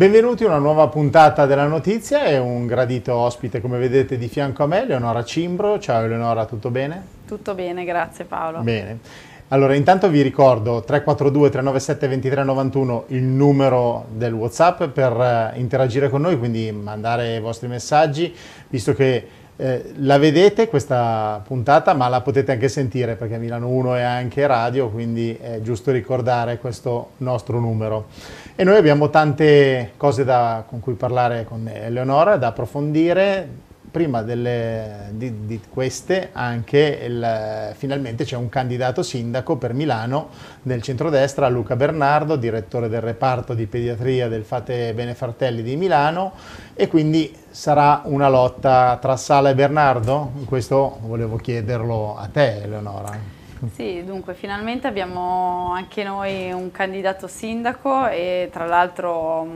Benvenuti a una nuova puntata della notizia e un gradito ospite come vedete di fianco a me, Eleonora Cimbro. Ciao Eleonora, tutto bene? Tutto bene, grazie Paolo. Bene. Allora, intanto vi ricordo 342 397 2391 il numero del WhatsApp per uh, interagire con noi, quindi mandare i vostri messaggi, visto che eh, la vedete questa puntata, ma la potete anche sentire perché Milano 1 è anche radio, quindi è giusto ricordare questo nostro numero. E noi abbiamo tante cose da, con cui parlare con Eleonora, da approfondire, prima delle, di, di, queste anche il, finalmente c'è un candidato sindaco per Milano del centrodestra, Luca Bernardo, direttore del reparto di pediatria del Fate Bene Fratelli di Milano e quindi sarà una lotta tra Sala e Bernardo? Questo volevo chiederlo a te Eleonora. Sì, dunque finalmente abbiamo anche noi un candidato sindaco e tra l'altro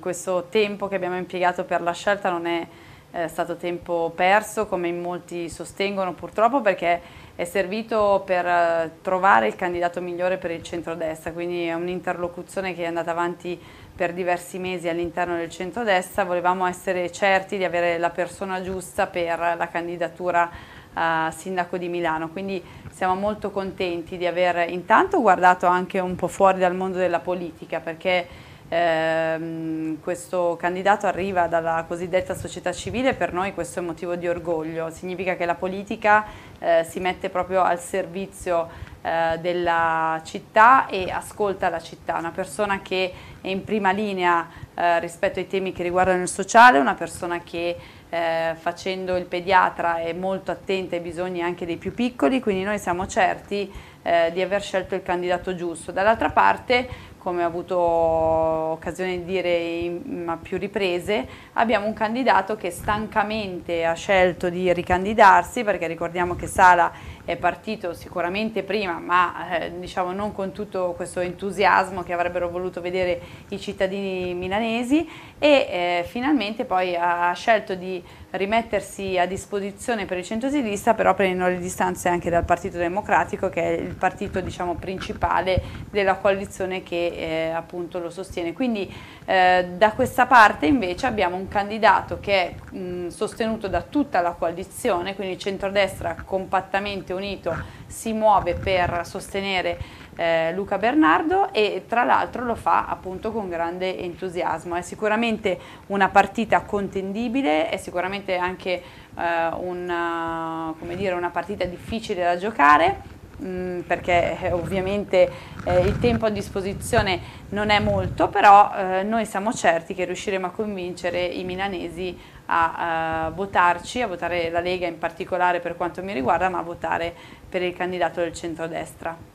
questo tempo che abbiamo impiegato per la scelta non è è stato tempo perso come in molti sostengono purtroppo perché è servito per eh, trovare il candidato migliore per il centrodestra, quindi è un'interlocuzione che è andata avanti per diversi mesi all'interno del centrodestra, volevamo essere certi di avere la persona giusta per la candidatura a sindaco di Milano, quindi siamo molto contenti di aver intanto guardato anche un po' fuori dal mondo della politica perché eh, questo candidato arriva dalla cosiddetta società civile, per noi questo è motivo di orgoglio, significa che la politica eh, si mette proprio al servizio eh, della città e ascolta la città, una persona che è in prima linea eh, rispetto ai temi che riguardano il sociale, una persona che eh, facendo il pediatra è molto attenta ai bisogni anche dei più piccoli, quindi noi siamo certi eh, di aver scelto il candidato giusto. Dall'altra parte come ho avuto occasione di dire in, a più riprese, abbiamo un candidato che stancamente ha scelto di ricandidarsi, perché ricordiamo che Sala è partito sicuramente prima, ma eh, diciamo non con tutto questo entusiasmo che avrebbero voluto vedere i cittadini milanesi e eh, finalmente poi ha scelto di rimettersi a disposizione per il centro-sinistra, però prendendo le distanze anche dal Partito Democratico, che è il partito diciamo, principale della coalizione che eh, appunto lo sostiene. Quindi eh, da questa parte invece abbiamo un candidato che è mh, sostenuto da tutta la coalizione, quindi centrodestra compattamente unito si muove per sostenere eh, Luca Bernardo e tra l'altro lo fa appunto con grande entusiasmo. È sicuramente una partita contendibile, è sicuramente anche eh, una, dire, una partita difficile da giocare mm, perché eh, ovviamente eh, il tempo a disposizione non è molto, però eh, noi siamo certi che riusciremo a convincere i milanesi a, a votarci, a votare la Lega in particolare per quanto mi riguarda, ma a votare per il candidato del centrodestra.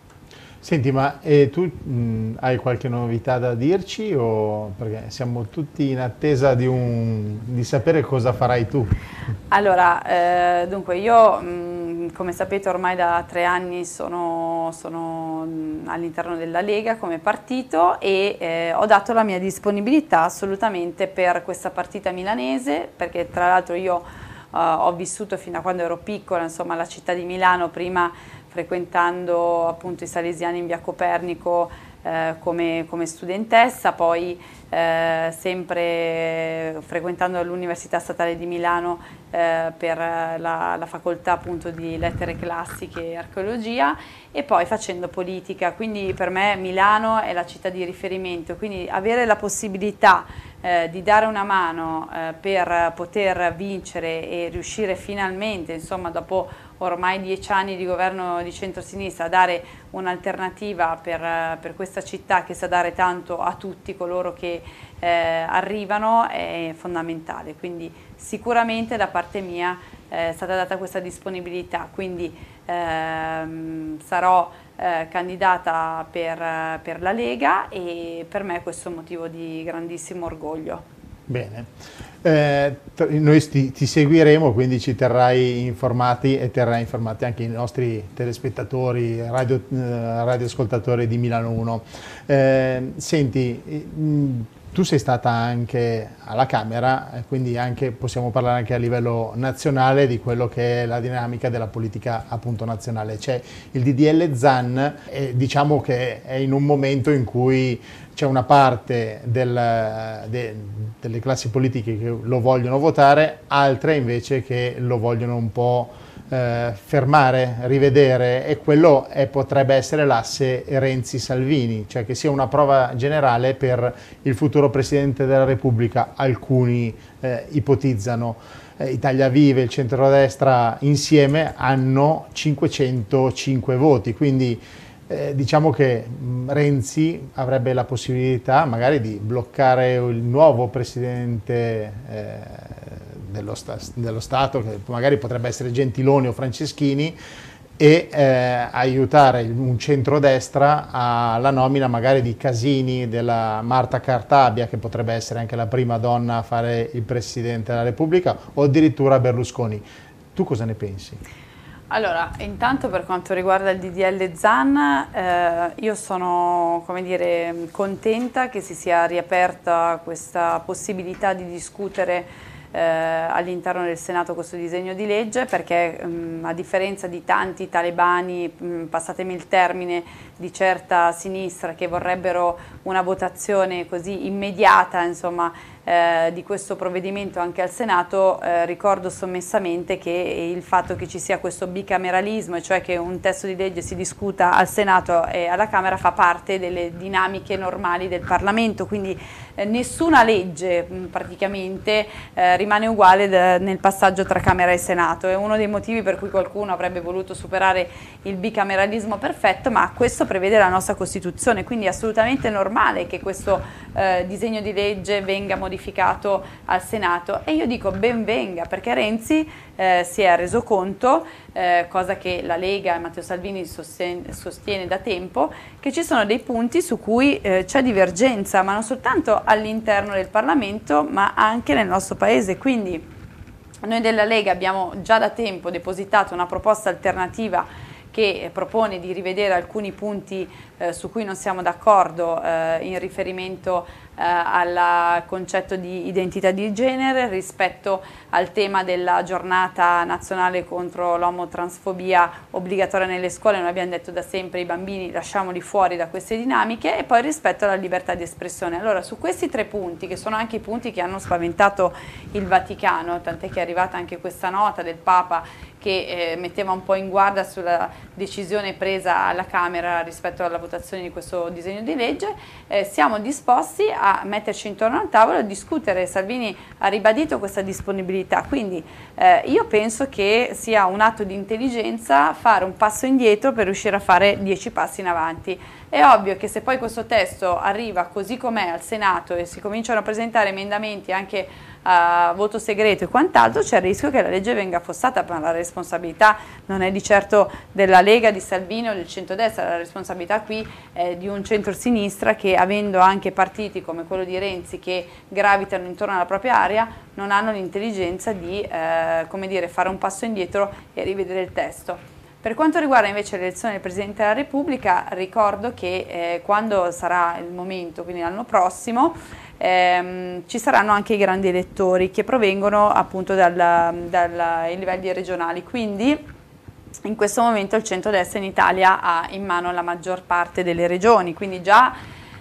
Senti, ma eh, tu mh, hai qualche novità da dirci o perché siamo tutti in attesa di, un, di sapere cosa farai tu? Allora, eh, dunque io mh, come sapete ormai da tre anni sono, sono all'interno della Lega come partito e eh, ho dato la mia disponibilità assolutamente per questa partita milanese perché tra l'altro io eh, ho vissuto fino a quando ero piccola, insomma la città di Milano prima frequentando appunto i Salesiani in via Copernico eh, come, come, studentessa, poi eh, sempre frequentando l'Università Statale di Milano eh, per la, la, facoltà appunto di lettere classiche e archeologia e poi facendo politica, quindi per me Milano è la città di riferimento, quindi avere la possibilità eh, di dare una mano eh, per poter vincere e riuscire finalmente, insomma dopo ormai dieci anni di governo di centrosinistra, a dare un'alternativa per, per, questa città che sa dare tanto a tutti coloro che eh, arrivano è fondamentale. Quindi sicuramente da parte mia eh, è stata data questa disponibilità, quindi ehm, sarò eh, candidata per, per la Lega e per me questo è un motivo di grandissimo orgoglio. Bene, eh, noi ti, ti, seguiremo, quindi ci terrai informati e terrai informati anche i nostri telespettatori, radio, eh, radioascoltatori di Milano 1. Eh, senti, mh, tu sei stata anche alla Camera, quindi anche, possiamo parlare anche a livello nazionale di quello che è la dinamica della politica appunto nazionale. C'è il DDL ZAN e diciamo che è in un momento in cui c'è una parte del, de, delle classi politiche che lo vogliono votare, altre invece che lo vogliono un po' eh, fermare, rivedere e quello è, potrebbe essere l'asse Renzi-Salvini, cioè che sia una prova generale per il futuro Presidente della Repubblica, alcuni eh, ipotizzano. Eh, Italia Vive e il centrodestra insieme hanno 505 voti, quindi eh, diciamo che Renzi avrebbe la possibilità magari di bloccare il nuovo Presidente eh, dello, sta, dello, Stato, che magari potrebbe essere Gentiloni o Franceschini, e eh, aiutare un centrodestra alla nomina magari di Casini, della Marta Cartabia, che potrebbe essere anche la prima donna a fare il Presidente della Repubblica, o addirittura Berlusconi. Tu cosa ne pensi? Allora, intanto per quanto riguarda il DDL ZAN, eh, io sono dire, contenta che si sia riaperta questa possibilità di discutere eh, all'interno del Senato questo disegno di legge perché mh, mm, a differenza di tanti talebani, mh, mm, passatemi il termine, di certa sinistra che vorrebbero una votazione così immediata, insomma, eh, di questo provvedimento anche al Senato, eh, ricordo sommessamente che il fatto che ci sia questo bicameralismo, cioè che un testo di legge si discuta al Senato e alla Camera, fa parte delle dinamiche normali del Parlamento, quindi eh, nessuna legge mh, praticamente eh, rimane uguale nel passaggio tra Camera e Senato. È uno dei motivi per cui qualcuno avrebbe voluto superare il bicameralismo perfetto, ma questo prevede la nostra Costituzione, quindi è assolutamente normale che questo eh, disegno di legge venga modificato modificato al Senato e io dico ben venga perché Renzi eh, si è reso conto, eh, cosa che la Lega e Matteo Salvini sostiene, sostiene da tempo, che ci sono dei punti su cui eh, c'è divergenza, ma non soltanto all'interno del Parlamento, ma anche nel nostro Paese. Quindi noi della Lega abbiamo già da tempo depositato una proposta alternativa che propone di rivedere alcuni punti eh, su cui non siamo d'accordo eh, in riferimento al concetto di identità di genere rispetto al tema della giornata nazionale contro l'omotransfobia obbligatoria nelle scuole, noi abbiamo detto da sempre i bambini lasciamoli fuori da queste dinamiche e poi rispetto alla libertà di espressione. Allora su questi tre punti, che sono anche i punti che hanno spaventato il Vaticano, tant'è che è arrivata anche questa nota del Papa che eh, metteva un po' in guardia sulla decisione presa alla Camera rispetto alla votazione di questo disegno di legge, eh, siamo disposti a metterci intorno al tavolo e discutere. Salvini ha ribadito questa disponibilità, quindi eh, io penso che sia un atto di intelligenza fare un passo indietro per riuscire a fare dieci passi in avanti. È ovvio che se poi questo testo arriva così com'è al Senato e si cominciano a presentare emendamenti anche a voto segreto e quant'altro, c'è il rischio che la legge venga affossata, ma la responsabilità non è di certo della Lega, di Salvini o del centrodestra, la responsabilità qui è di un centro-sinistra che avendo anche partiti come quello di Renzi che gravitano intorno alla propria area, non hanno l'intelligenza di eh, dire, fare un passo indietro e rivedere il testo. Per quanto riguarda invece l'elezione del Presidente della Repubblica, ricordo che eh, quando sarà il momento, quindi l'anno prossimo, ehm, ci saranno anche i grandi elettori che provengono appunto dai livelli regionali, quindi in questo momento il centro-destra in Italia ha in mano la maggior parte delle regioni, quindi già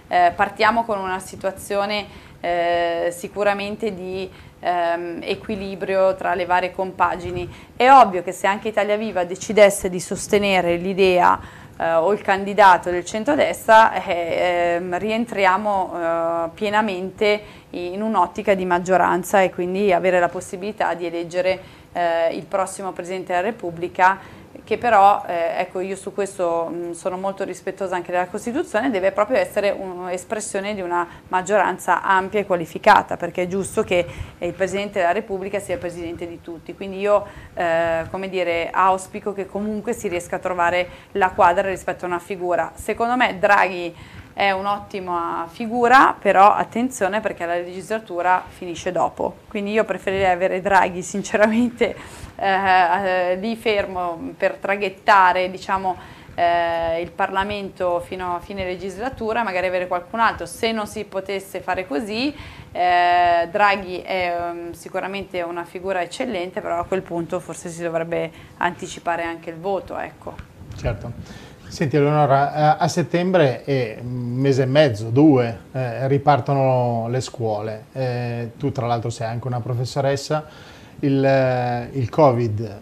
eh, partiamo con una situazione eh, sicuramente di ehm, equilibrio tra le varie compagini. È ovvio che se anche Italia Viva decidesse di sostenere l'idea eh, o il candidato del centrodestra, eh, ehm, rientriamo eh, pienamente in un'ottica di maggioranza e quindi avere la possibilità di eleggere eh, il prossimo Presidente della Repubblica che però, eh, ecco io su questo mh, sono molto rispettosa anche della Costituzione, deve proprio essere un'espressione di una maggioranza ampia e qualificata, perché è giusto che il Presidente della Repubblica sia il Presidente di tutti, quindi io eh, come dire, auspico che comunque si riesca a trovare la quadra rispetto a una figura. Secondo me Draghi è un'ottima figura, però attenzione perché la legislatura finisce dopo, quindi io preferirei avere Draghi sinceramente eh, lì fermo per traghettare diciamo, eh, il Parlamento fino a fine legislatura, magari avere qualcun altro. Se non si potesse fare così, eh, Draghi è um, sicuramente una figura eccellente, però a quel punto forse si dovrebbe anticipare anche il voto. Ecco. Certo. Senti Eleonora, a settembre un mese e mezzo, due, eh, ripartono le scuole. Eh, tu tra l'altro sei anche una professoressa. Il, eh, il Covid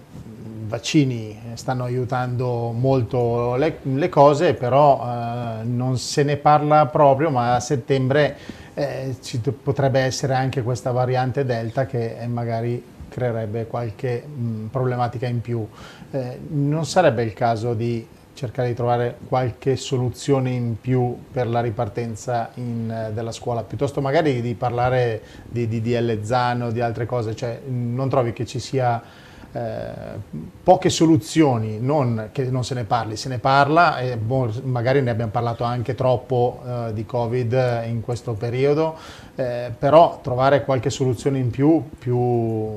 vaccini stanno aiutando molto le, le cose, però eh, non se ne parla proprio, ma a settembre eh, ci potrebbe essere anche questa variante Delta che eh, magari creerebbe qualche mh, problematica in più. Eh, non sarebbe il caso di cercare di trovare qualche soluzione in più per la ripartenza in, eh, della scuola, piuttosto magari di parlare di DDL Zano, di altre cose, cioè non trovi che ci sia eh, poche soluzioni, non che non se ne parli, se ne parla e magari ne abbiamo parlato anche troppo eh, di Covid in questo periodo, eh, però trovare qualche soluzione in più, più,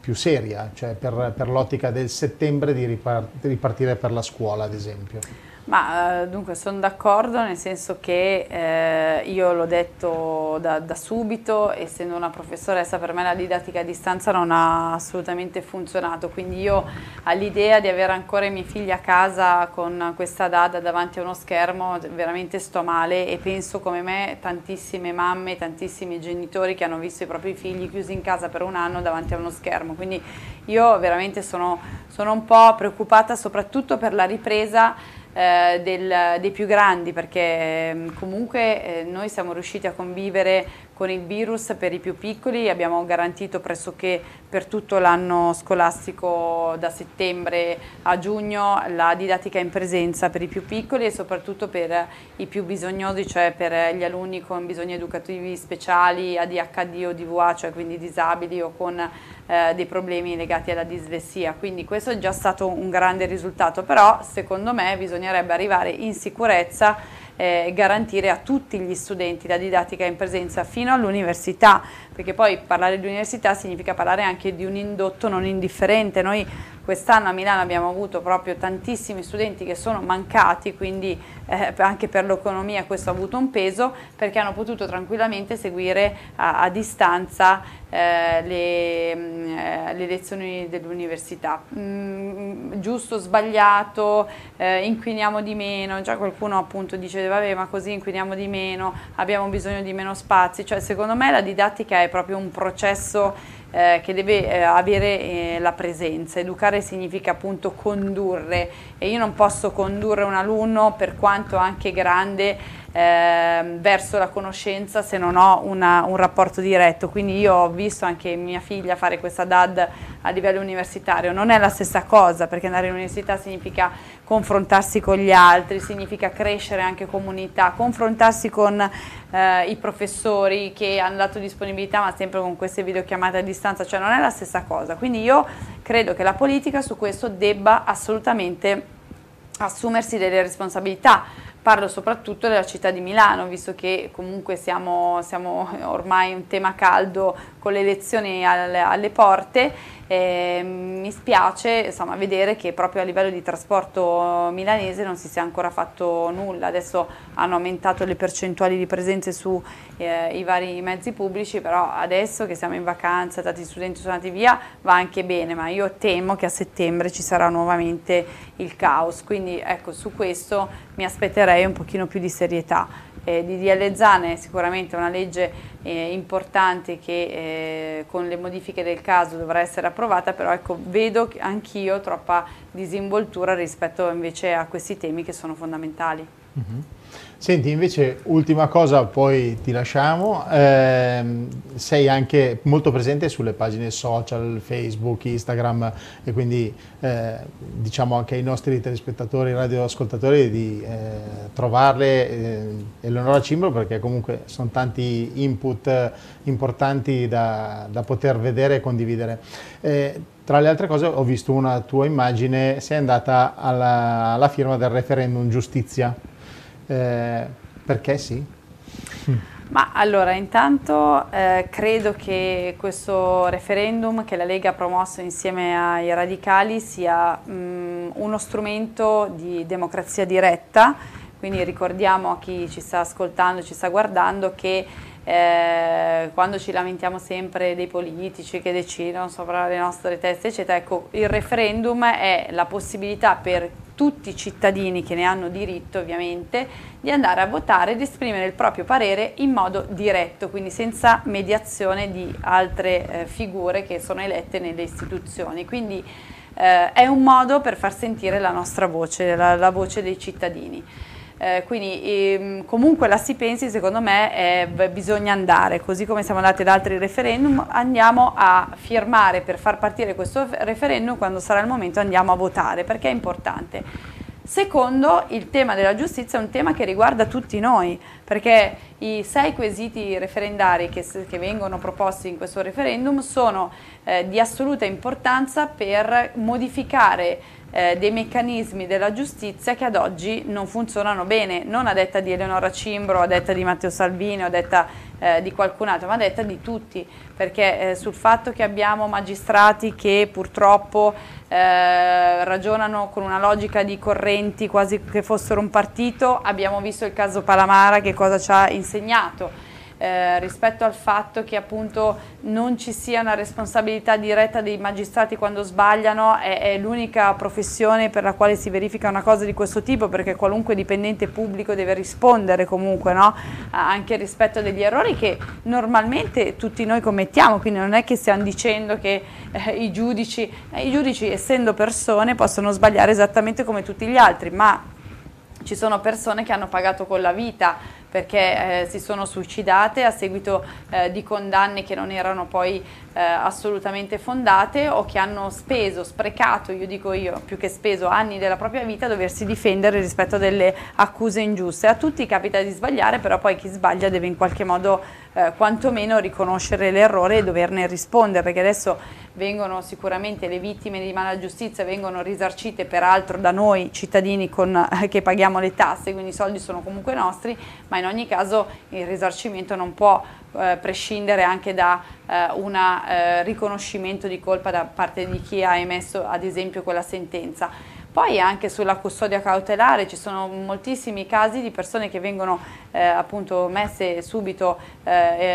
più seria, cioè per, per l'ottica del settembre di ripartire per la scuola ad esempio. Ma eh, dunque sono d'accordo nel senso che eh, io l'ho detto da, da, subito, essendo una professoressa per me la didattica a distanza non ha assolutamente funzionato, quindi io all'idea di avere ancora i miei figli a casa con questa data davanti a uno schermo veramente sto male e penso come me tantissime mamme, tantissimi genitori che hanno visto i propri figli chiusi in casa per un anno davanti a uno schermo, quindi io veramente sono, sono un po' preoccupata soprattutto per la ripresa eh, del, dei più grandi perché mm, comunque eh, noi siamo riusciti a convivere con il virus per i più piccoli, abbiamo garantito pressoché per tutto l'anno scolastico da settembre a giugno la didattica in presenza per i più piccoli e soprattutto per i più bisognosi, cioè per gli alunni con bisogni educativi speciali, ADHD o DVA, cioè quindi disabili o con eh, dei problemi legati alla dislessia. Quindi questo è già stato un grande risultato, però secondo me bisognerebbe arrivare in sicurezza eh, garantire a tutti gli studenti la didattica in presenza fino all'università, perché poi parlare di università significa parlare anche di un indotto non indifferente. Noi quest'anno a Milano abbiamo avuto proprio tantissimi studenti che sono mancati, quindi eh, anche per l'economia questo ha avuto un peso, perché hanno potuto tranquillamente seguire a, a distanza eh, le, mm, eh, le, lezioni dell'università. Mm, giusto, sbagliato, eh, inquiniamo di meno, già qualcuno appunto dice vabbè ma così inquiniamo di meno, abbiamo bisogno di meno spazi, cioè secondo me la didattica è proprio un processo eh, che deve eh, avere eh, la presenza. Educare significa appunto condurre e io non posso condurre un alunno per quanto anche grande eh, verso la conoscenza se non ho una, un rapporto diretto. Quindi io ho visto anche mia figlia fare questa DAD a livello universitario. Non è la stessa cosa perché andare all'università significa confrontarsi con gli altri, significa crescere anche comunità, confrontarsi con eh, i professori che hanno dato disponibilità ma sempre con queste videochiamate a distanza, cioè non è la stessa cosa. Quindi io credo che la politica su questo debba assolutamente assumersi delle responsabilità Parlo soprattutto della città di Milano, visto che comunque siamo, siamo ormai un tema caldo con le elezioni alle, alle porte. Eh, mi spiace insomma, vedere che proprio a livello di trasporto milanese non si sia ancora fatto nulla. Adesso hanno aumentato le percentuali di presenze sui eh, vari mezzi pubblici, però adesso che siamo in vacanza, tanti studenti sono andati via, va anche bene, ma io temo che a settembre ci sarà nuovamente il caos. Quindi ecco, su questo mi aspetterei un pochino più di serietà. Eh, DDL Zane è sicuramente una legge eh, importante che eh, con le modifiche del caso dovrà essere approvata, però ecco, vedo anch'io troppa disinvoltura rispetto invece a questi temi che sono fondamentali. -hmm. Senti, invece, ultima cosa, poi ti lasciamo, eh, sei anche molto presente sulle pagine social, Facebook, Instagram e quindi eh, diciamo anche ai nostri telespettatori, radioascoltatori di eh, trovarle eh, Eleonora Cimbro perché comunque sono tanti input importanti da, da poter vedere e condividere. Eh, tra le altre cose ho visto una tua immagine, sei andata alla, alla firma del referendum giustizia. Eh, perché sì? Ma allora, intanto eh, credo che questo referendum che la Lega ha promosso insieme ai radicali sia mh, uno strumento di democrazia diretta, quindi ricordiamo a chi ci sta ascoltando, ci sta guardando che eh, quando ci lamentiamo sempre dei politici che decidono sopra le nostre teste, eccetera, ecco, il referendum è la possibilità per tutti i cittadini che ne hanno diritto ovviamente di andare a votare ed esprimere il proprio parere in modo diretto, quindi senza mediazione di altre eh, figure che sono elette nelle istituzioni. Quindi eh, è un modo per far sentire la nostra voce, la, la voce dei cittadini. Eh, quindi ehm, comunque la si pensi secondo me eh, bisogna andare, così come siamo andati ad altri referendum, andiamo a firmare per far partire questo referendum, quando sarà il momento andiamo a votare, perché è importante. Secondo, il tema della giustizia è un tema che riguarda tutti noi, perché i sei quesiti referendari che, che vengono proposti in questo referendum sono eh, di assoluta importanza per modificare eh, dei meccanismi della giustizia che ad oggi non funzionano bene, non a detta di Eleonora Cimbro, a detta di Matteo Salvini, a detta eh, di qualcun altro, ma a detta di tutti, perché eh, sul fatto che abbiamo magistrati che purtroppo eh, ragionano con una logica di correnti quasi che fossero un partito, abbiamo visto il caso Palamara che cosa ci ha insegnato eh, rispetto al fatto che appunto non ci sia una responsabilità diretta dei magistrati quando sbagliano, è, è l'unica professione per la quale si verifica una cosa di questo tipo perché qualunque dipendente pubblico deve rispondere comunque no? anche rispetto degli errori che normalmente tutti noi commettiamo, quindi non è che stiamo dicendo che eh, i, giudici, eh, i giudici essendo persone possono sbagliare esattamente come tutti gli altri, ma ci sono persone che hanno pagato con la vita perché eh, si sono suicidate a seguito eh, di condanne che non erano poi eh, assolutamente fondate o che hanno speso, sprecato, io dico io, più che speso, anni della propria vita a doversi difendere rispetto a delle accuse ingiuste. A tutti capita di sbagliare, però poi chi sbaglia deve in qualche modo eh, quantomeno riconoscere l'errore e doverne rispondere, perché adesso vengono sicuramente le vittime di mala giustizia vengono risarcite peraltro da noi cittadini con, eh, che paghiamo le tasse, quindi i soldi sono comunque nostri, ma in ogni caso il risarcimento non può eh, prescindere anche da eh, un eh, riconoscimento di colpa da parte di chi ha emesso ad esempio quella sentenza. Poi anche sulla custodia cautelare ci sono moltissimi casi di persone che vengono eh, appunto messe subito eh,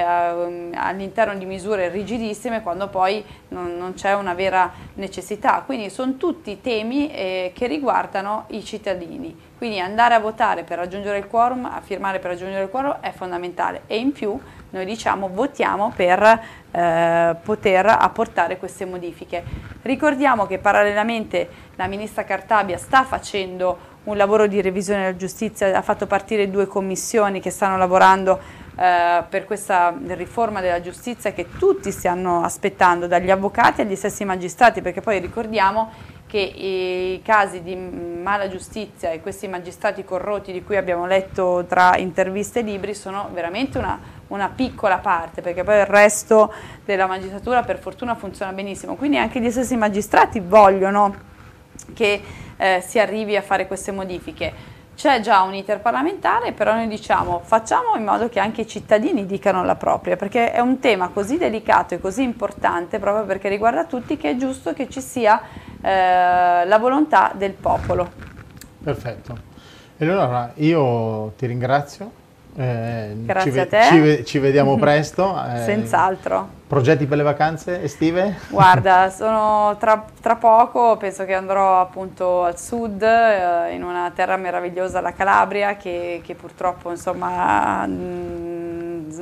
all'interno di misure rigidissime quando poi non, non c'è una vera necessità. Quindi sono tutti temi eh, che riguardano i cittadini. Quindi andare a votare per raggiungere il quorum, a firmare per raggiungere il quorum è fondamentale e in più noi diciamo votiamo per eh, poter apportare queste modifiche. Ricordiamo che parallelamente la ministra Cartabia sta facendo un lavoro di revisione della giustizia, ha fatto partire due commissioni che stanno lavorando eh, per questa riforma della giustizia che tutti stiano aspettando, dagli avvocati agli stessi magistrati, perché poi ricordiamo che i casi di mala giustizia e questi magistrati corrotti di cui abbiamo letto tra interviste e libri sono veramente una, una piccola parte, perché poi il resto della magistratura per fortuna funziona benissimo, quindi anche gli stessi magistrati vogliono che eh, si arrivi a fare queste modifiche. C'è già un iter parlamentare, però noi diciamo facciamo in modo che anche i cittadini dicano la propria, perché è un tema così delicato e così importante, proprio perché riguarda tutti, che è giusto che ci sia eh, la volontà del popolo. Perfetto. E allora io ti ringrazio. Eh, Grazie ci, a te. Ci, ci vediamo presto. Eh, Senz'altro. Progetti per le vacanze estive? Guarda, sono tra, tra, poco, penso che andrò appunto al sud, eh, in una terra meravigliosa, la Calabria, che, che purtroppo insomma mh,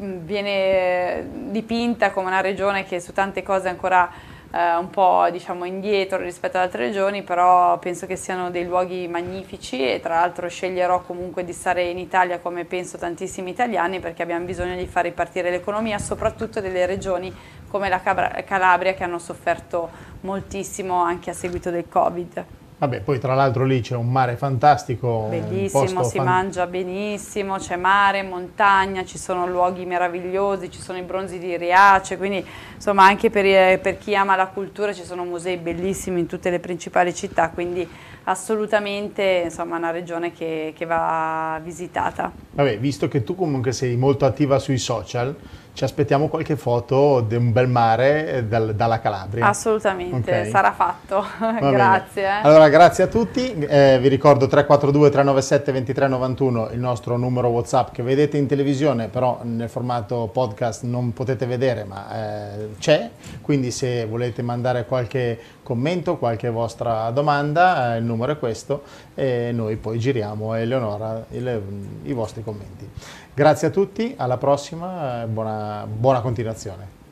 mm, viene dipinta come una regione che su tante cose ancora eh, un po' diciamo indietro rispetto ad altre regioni, però penso che siano dei luoghi magnifici e tra l'altro sceglierò comunque di stare in Italia come penso tantissimi italiani perché abbiamo bisogno di far ripartire l'economia, soprattutto delle regioni come la Calabria che hanno sofferto moltissimo anche a seguito del Covid. Vabbè, poi tra l'altro lì c'è un mare fantastico. Bellissimo, si fan... mangia benissimo, c'è mare, montagna, ci sono luoghi meravigliosi, ci sono i bronzi di Riace, quindi insomma anche per, per chi ama la cultura ci sono musei bellissimi in tutte le principali città, quindi assolutamente insomma una regione che, che va visitata. Vabbè, visto che tu comunque sei molto attiva sui social, ci aspettiamo qualche foto di un bel mare eh, dal, dalla Calabria. Assolutamente, okay. sarà fatto. grazie. Eh. Allora, grazie a tutti. Eh, vi ricordo 342 397 2391 il nostro numero WhatsApp che vedete in televisione, però nel formato podcast non potete vedere, ma eh, c'è. Quindi se volete mandare qualche commento, qualche vostra domanda, eh, il numero è questo e noi poi giriamo a Eleonora il, i vostri commenti. Grazie a tutti, alla prossima, buona, buona continuazione.